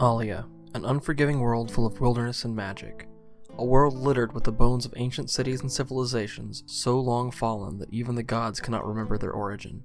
Alia, an unforgiving world full of wilderness and magic. A world littered with the bones of ancient cities and civilizations so long fallen that even the gods cannot remember their origin.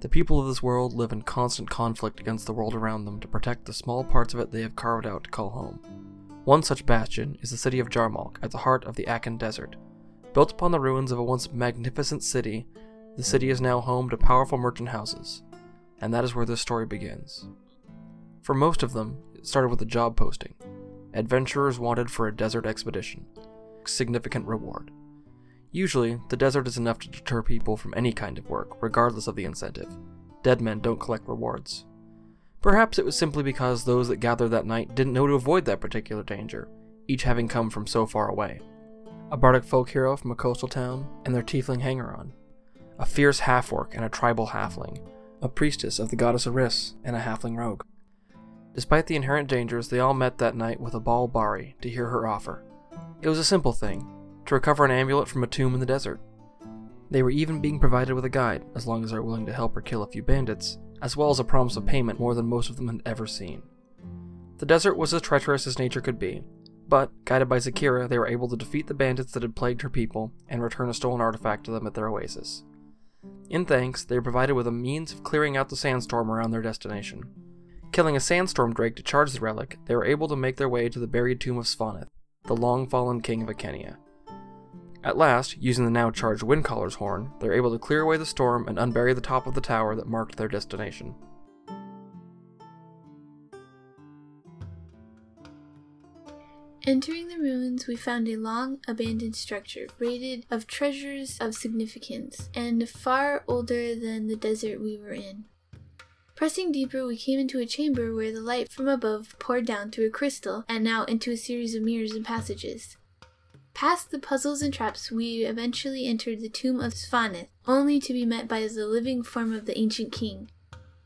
The people of this world live in constant conflict against the world around them to protect the small parts of it they have carved out to call home. One such bastion is the city of Jarmalk at the heart of the Akan Desert. Built upon the ruins of a once magnificent city, the city is now home to powerful merchant houses, and that is where this story begins. For most of them, started with a job posting adventurers wanted for a desert expedition. Significant reward. Usually, the desert is enough to deter people from any kind of work, regardless of the incentive. Dead men don't collect rewards. Perhaps it was simply because those that gathered that night didn't know to avoid that particular danger, each having come from so far away. A bardic folk hero from a coastal town, and their tiefling hanger on. A fierce half orc and a tribal halfling. A priestess of the goddess Eris and a halfling rogue. Despite the inherent dangers, they all met that night with Abal Bari to hear her offer. It was a simple thing to recover an amulet from a tomb in the desert. They were even being provided with a guide, as long as they were willing to help her kill a few bandits, as well as a promise of payment more than most of them had ever seen. The desert was as treacherous as nature could be, but, guided by Zakira, they were able to defeat the bandits that had plagued her people and return a stolen artifact to them at their oasis. In thanks, they were provided with a means of clearing out the sandstorm around their destination. Killing a sandstorm drake to charge the relic, they were able to make their way to the buried tomb of Svaneth, the long fallen king of Akenia. At last, using the now charged Windcaller's horn, they were able to clear away the storm and unbury the top of the tower that marked their destination. Entering the ruins, we found a long abandoned structure rated of treasures of significance and far older than the desert we were in. Pressing deeper, we came into a chamber where the light from above poured down through a crystal and now into a series of mirrors and passages. Past the puzzles and traps, we eventually entered the tomb of Svaneth, only to be met by the living form of the ancient king.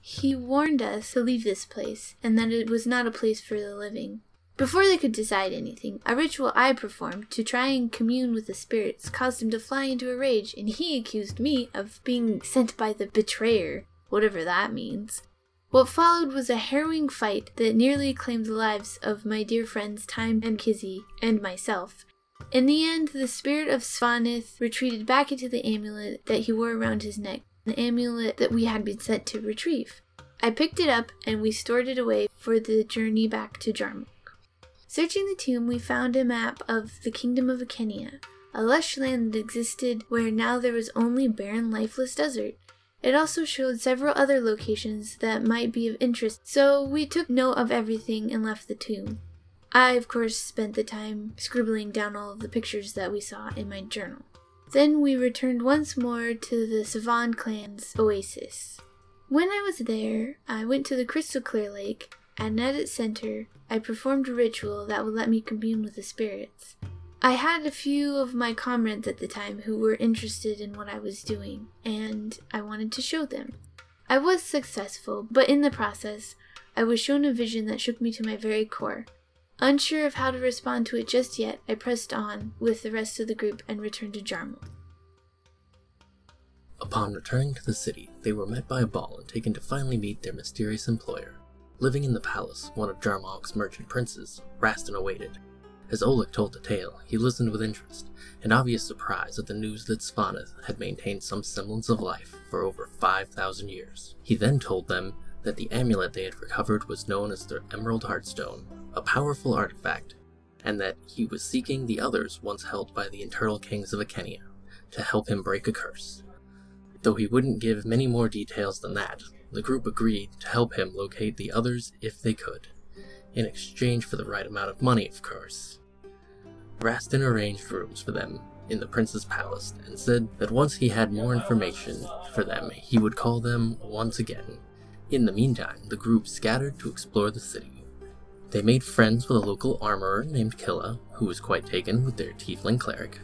He warned us to leave this place, and that it was not a place for the living. Before they could decide anything, a ritual I performed to try and commune with the spirits caused him to fly into a rage, and he accused me of being sent by the betrayer whatever that means. What followed was a harrowing fight that nearly claimed the lives of my dear friends Time and Kizzy and myself. In the end, the spirit of Svaneth retreated back into the amulet that he wore around his neck, the amulet that we had been sent to retrieve. I picked it up and we stored it away for the journey back to Jarmalk. Searching the tomb, we found a map of the kingdom of Akenia, a lush land that existed where now there was only barren, lifeless desert. It also showed several other locations that might be of interest, so we took note of everything and left the tomb. I, of course, spent the time scribbling down all of the pictures that we saw in my journal. Then we returned once more to the Savan clan's oasis. When I was there, I went to the crystal clear lake, and at its center, I performed a ritual that would let me commune with the spirits. I had a few of my comrades at the time who were interested in what I was doing, and I wanted to show them. I was successful, but in the process, I was shown a vision that shook me to my very core. Unsure of how to respond to it just yet, I pressed on with the rest of the group and returned to Jarmalk. Upon returning to the city, they were met by Abal and taken to finally meet their mysterious employer. Living in the palace, one of Jarmalk's merchant princes, Rastin awaited, as Oleg told the tale, he listened with interest and obvious surprise at the news that Svaneth had maintained some semblance of life for over 5,000 years. He then told them that the amulet they had recovered was known as the Emerald Heartstone, a powerful artifact, and that he was seeking the others once held by the Eternal Kings of Akenia to help him break a curse. Though he wouldn't give many more details than that, the group agreed to help him locate the others if they could, in exchange for the right amount of money, of course. Rastin arranged rooms for them in the prince's palace and said that once he had more information for them, he would call them once again. In the meantime, the group scattered to explore the city. They made friends with a local armorer named Killa, who was quite taken with their tiefling cleric.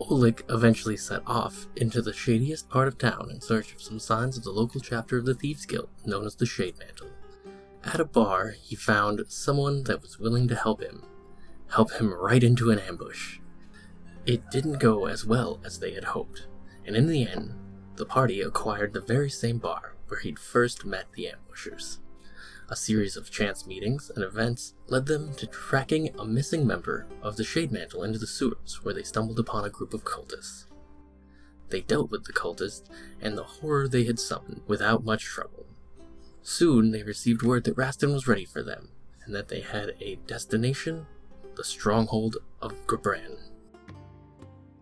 Oleg eventually set off into the shadiest part of town in search of some signs of the local chapter of the Thieves Guild, known as the Shade Mantle. At a bar, he found someone that was willing to help him, help him right into an ambush. It didn't go as well as they had hoped, and in the end, the party acquired the very same bar where he'd first met the ambushers. A series of chance meetings and events led them to tracking a missing member of the Shade Mantle into the sewers, where they stumbled upon a group of cultists. They dealt with the cultists and the horror they had summoned without much trouble. Soon they received word that Rastin was ready for them, and that they had a destination the stronghold of Gabranth.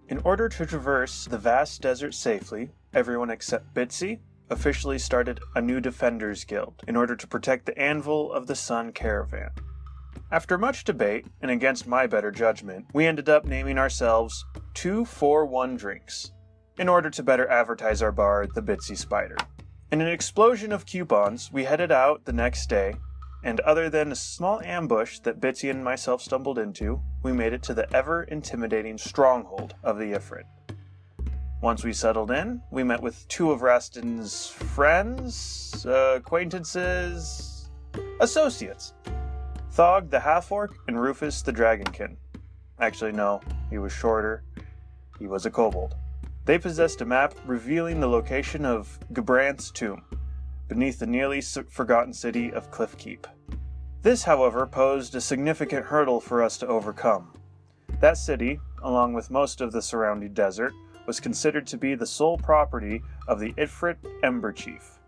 In order to traverse the vast desert safely, everyone except Bitsy officially started a new Defenders Guild in order to protect the Anvil of the Sun caravan. After much debate, and against my better judgment, we ended up naming ourselves 241 Drinks in order to better advertise our bar, the Bitsy Spider. In an explosion of coupons, we headed out the next day, and other than a small ambush that Bitsy and myself stumbled into, we made it to the ever intimidating stronghold of the Ifrit. Once we settled in, we met with two of Rastin's friends, acquaintances, associates Thog the half orc and Rufus the dragonkin. Actually, no, he was shorter. He was a kobold. They possessed a map revealing the location of Gabranth's tomb, beneath the nearly forgotten city of Cliffkeep. This, however, posed a significant hurdle for us to overcome. That city, along with most of the surrounding desert, was considered to be the sole property of the Ifrit Ember Chief.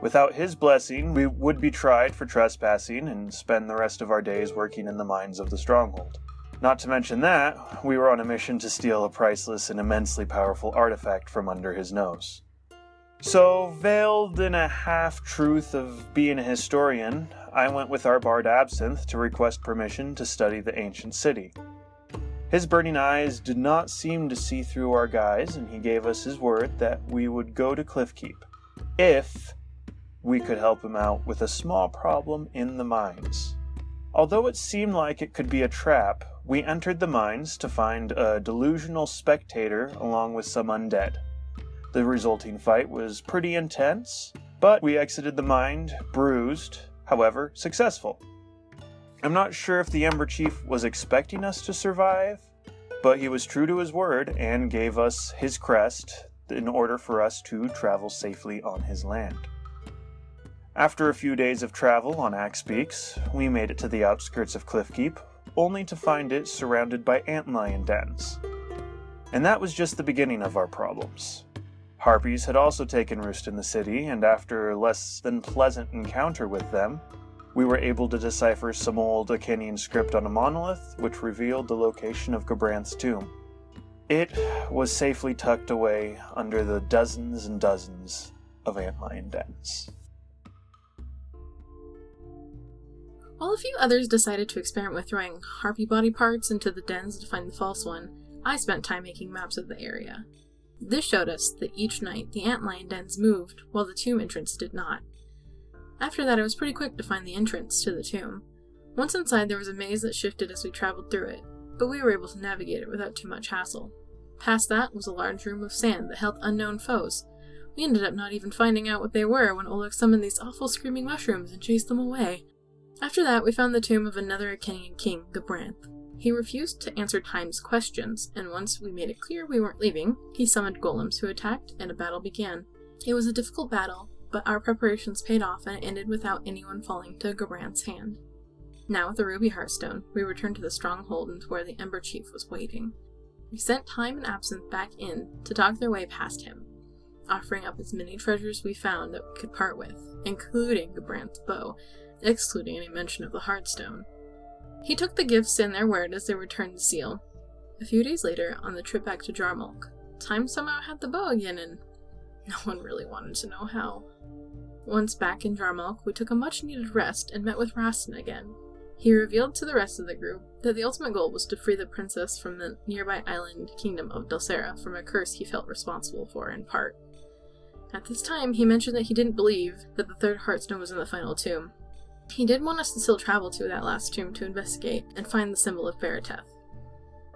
Without his blessing, we would be tried for trespassing and spend the rest of our days working in the mines of the stronghold. Not to mention that, we were on a mission to steal a priceless and immensely powerful artifact from under his nose. So, veiled in a half truth of being a historian, I went with our bard Absinthe to request permission to study the ancient city. His burning eyes did not seem to see through our guise, and he gave us his word that we would go to Cliffkeep if we could help him out with a small problem in the mines. Although it seemed like it could be a trap, we entered the mines to find a delusional spectator along with some undead. The resulting fight was pretty intense, but we exited the mine bruised, however, successful. I'm not sure if the Ember Chief was expecting us to survive, but he was true to his word and gave us his crest in order for us to travel safely on his land. After a few days of travel on Axe Peaks, we made it to the outskirts of Cliffkeep, only to find it surrounded by antlion dens. And that was just the beginning of our problems. Harpies had also taken roost in the city, and after a less than pleasant encounter with them, we were able to decipher some old Akinian script on a monolith, which revealed the location of Gabranth's tomb. It was safely tucked away under the dozens and dozens of antlion dens. While a few others decided to experiment with throwing harpy body parts into the dens to find the false one, I spent time making maps of the area. This showed us that each night the antlion dens moved, while the tomb entrance did not. After that, it was pretty quick to find the entrance to the tomb. Once inside, there was a maze that shifted as we traveled through it, but we were able to navigate it without too much hassle. Past that was a large room of sand that held unknown foes. We ended up not even finding out what they were when Oleg summoned these awful screaming mushrooms and chased them away. After that, we found the tomb of another Akinian king, Gabranth. He refused to answer Time's questions, and once we made it clear we weren't leaving, he summoned golems who attacked, and a battle began. It was a difficult battle, but our preparations paid off and it ended without anyone falling to Gabranth's hand. Now with the Ruby Heartstone, we returned to the stronghold and to where the Ember Chief was waiting. We sent Time and Absinthe back in to talk their way past him, offering up as many treasures we found that we could part with, including Gabranth's bow, excluding any mention of the Heartstone. He took the gifts and their word as they returned the seal. A few days later, on the trip back to Jarmalk, Time somehow had the bow again and no one really wanted to know how. Once back in Jarmalk, we took a much needed rest and met with Rastin again. He revealed to the rest of the group that the ultimate goal was to free the princess from the nearby island kingdom of Dulcera from a curse he felt responsible for in part. At this time, he mentioned that he didn't believe that the third Heartstone was in the final tomb. He did want us to still travel to that last tomb to investigate and find the symbol of Barateth.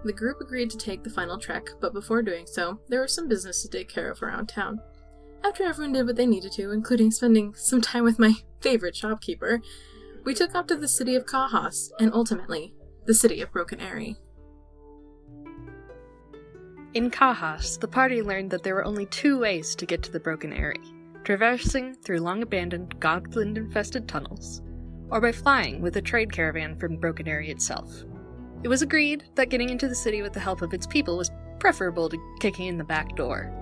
The group agreed to take the final trek, but before doing so, there was some business to take care of around town. After everyone did what they needed to, including spending some time with my favorite shopkeeper, we took off to the city of Kahas, and ultimately, the city of Broken Eyrie. In Kahas, the party learned that there were only two ways to get to the Broken Eyrie traversing through long abandoned, goblin infested tunnels, or by flying with a trade caravan from Broken Eyrie itself. It was agreed that getting into the city with the help of its people was preferable to kicking in the back door.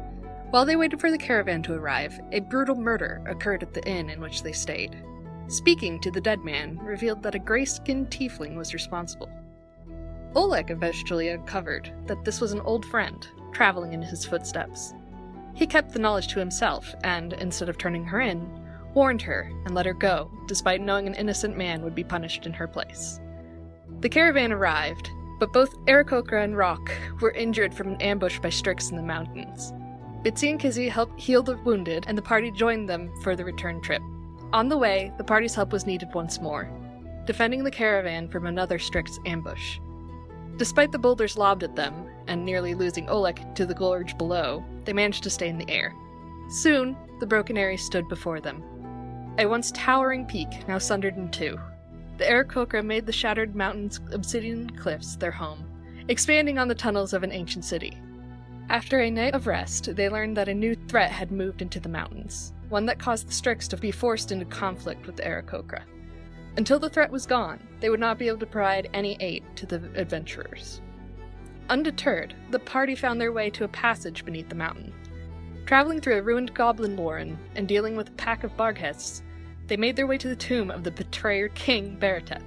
While they waited for the caravan to arrive, a brutal murder occurred at the inn in which they stayed. Speaking to the dead man revealed that a gray skinned tiefling was responsible. Oleg eventually uncovered that this was an old friend, traveling in his footsteps. He kept the knowledge to himself and, instead of turning her in, warned her and let her go, despite knowing an innocent man would be punished in her place. The caravan arrived, but both Aarakocra and Rock were injured from an ambush by Strix in the mountains. Bitsy and Kizzy helped heal the wounded, and the party joined them for the return trip. On the way, the party's help was needed once more, defending the caravan from another Strix ambush. Despite the boulders lobbed at them, and nearly losing Oleg to the gorge below, they managed to stay in the air. Soon, the Broken Eyrie stood before them. A once towering peak, now sundered in two. The Aarakocra made the shattered mountain's obsidian cliffs their home, expanding on the tunnels of an ancient city. After a night of rest, they learned that a new threat had moved into the mountains, one that caused the Strix to be forced into conflict with the Aarakocra. Until the threat was gone, they would not be able to provide any aid to the adventurers. Undeterred, the party found their way to a passage beneath the mountain. Traveling through a ruined goblin warren and dealing with a pack of Barghests, they made their way to the tomb of the betrayer king Barateth.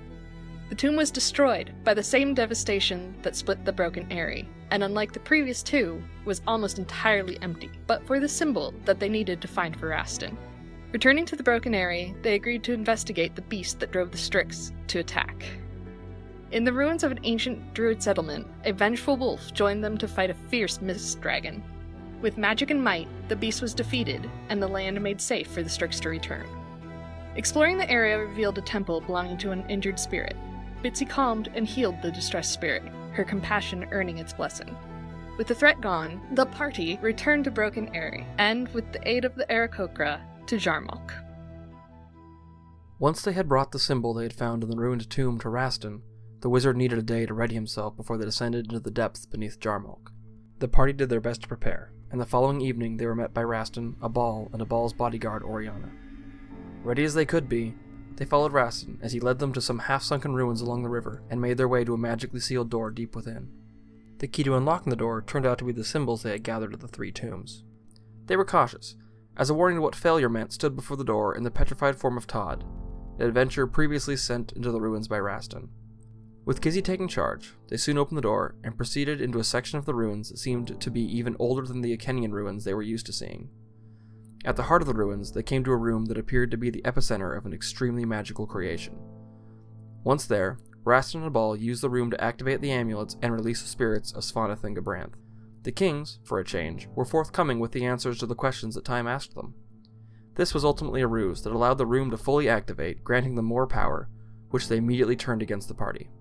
The tomb was destroyed by the same devastation that split the Broken Eyrie, and unlike the previous two, was almost entirely empty, but for the symbol that they needed to find for Verastin. Returning to the Broken Eyrie, they agreed to investigate the beast that drove the Strix to attack. In the ruins of an ancient druid settlement, a vengeful wolf joined them to fight a fierce mist dragon. With magic and might, the beast was defeated, and the land made safe for the Strix to return. Exploring the area revealed a temple belonging to an injured spirit. Bitsy calmed and healed the distressed spirit, her compassion earning its blessing. With the threat gone, the party returned to Broken Eyrie, and, with the aid of the Aarakocra, to Jarmok. Once they had brought the symbol they had found in the ruined tomb to Rastin, the wizard needed a day to ready himself before they descended into the depths beneath Jarmok. The party did their best to prepare, and the following evening they were met by Rastin, Abal, and Abal's bodyguard Oriana. Ready as they could be, they followed Rastin as he led them to some half sunken ruins along the river and made their way to a magically sealed door deep within. The key to unlocking the door turned out to be the symbols they had gathered at the three tombs. They were cautious, as a warning to what failure meant stood before the door in the petrified form of Todd, an adventurer previously sent into the ruins by Rastin. With Kizzy taking charge, they soon opened the door and proceeded into a section of the ruins that seemed to be even older than the Akenian ruins they were used to seeing. At the heart of the ruins, they came to a room that appeared to be the epicenter of an extremely magical creation. Once there, Rastin and Abal used the room to activate the amulets and release the spirits of Svaneth and Gabranth. The kings, for a change, were forthcoming with the answers to the questions that Time asked them. This was ultimately a ruse that allowed the room to fully activate, granting them more power, which they immediately turned against the party.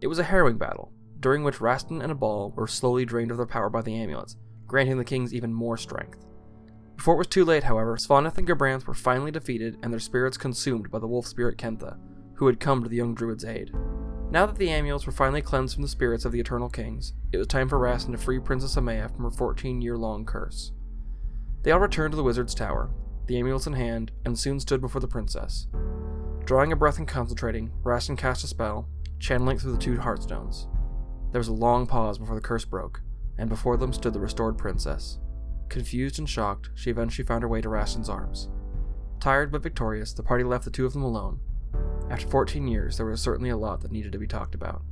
It was a harrowing battle, during which Rastin and Abal were slowly drained of their power by the amulets, granting the kings even more strength. Before it was too late, however, Svaneth and Gabranth were finally defeated and their spirits consumed by the wolf spirit Kentha, who had come to the young druid's aid. Now that the amulets were finally cleansed from the spirits of the Eternal Kings, it was time for Rastin to free Princess Amaya from her 14 year long curse. They all returned to the wizard's tower, the amulets in hand, and soon stood before the princess. Drawing a breath and concentrating, Rastin cast a spell, channeling through the two heartstones. There was a long pause before the curse broke, and before them stood the restored princess. Confused and shocked, she eventually found her way to Rastin's arms. Tired but victorious, the party left the two of them alone, after 14 years, there was certainly a lot that needed to be talked about.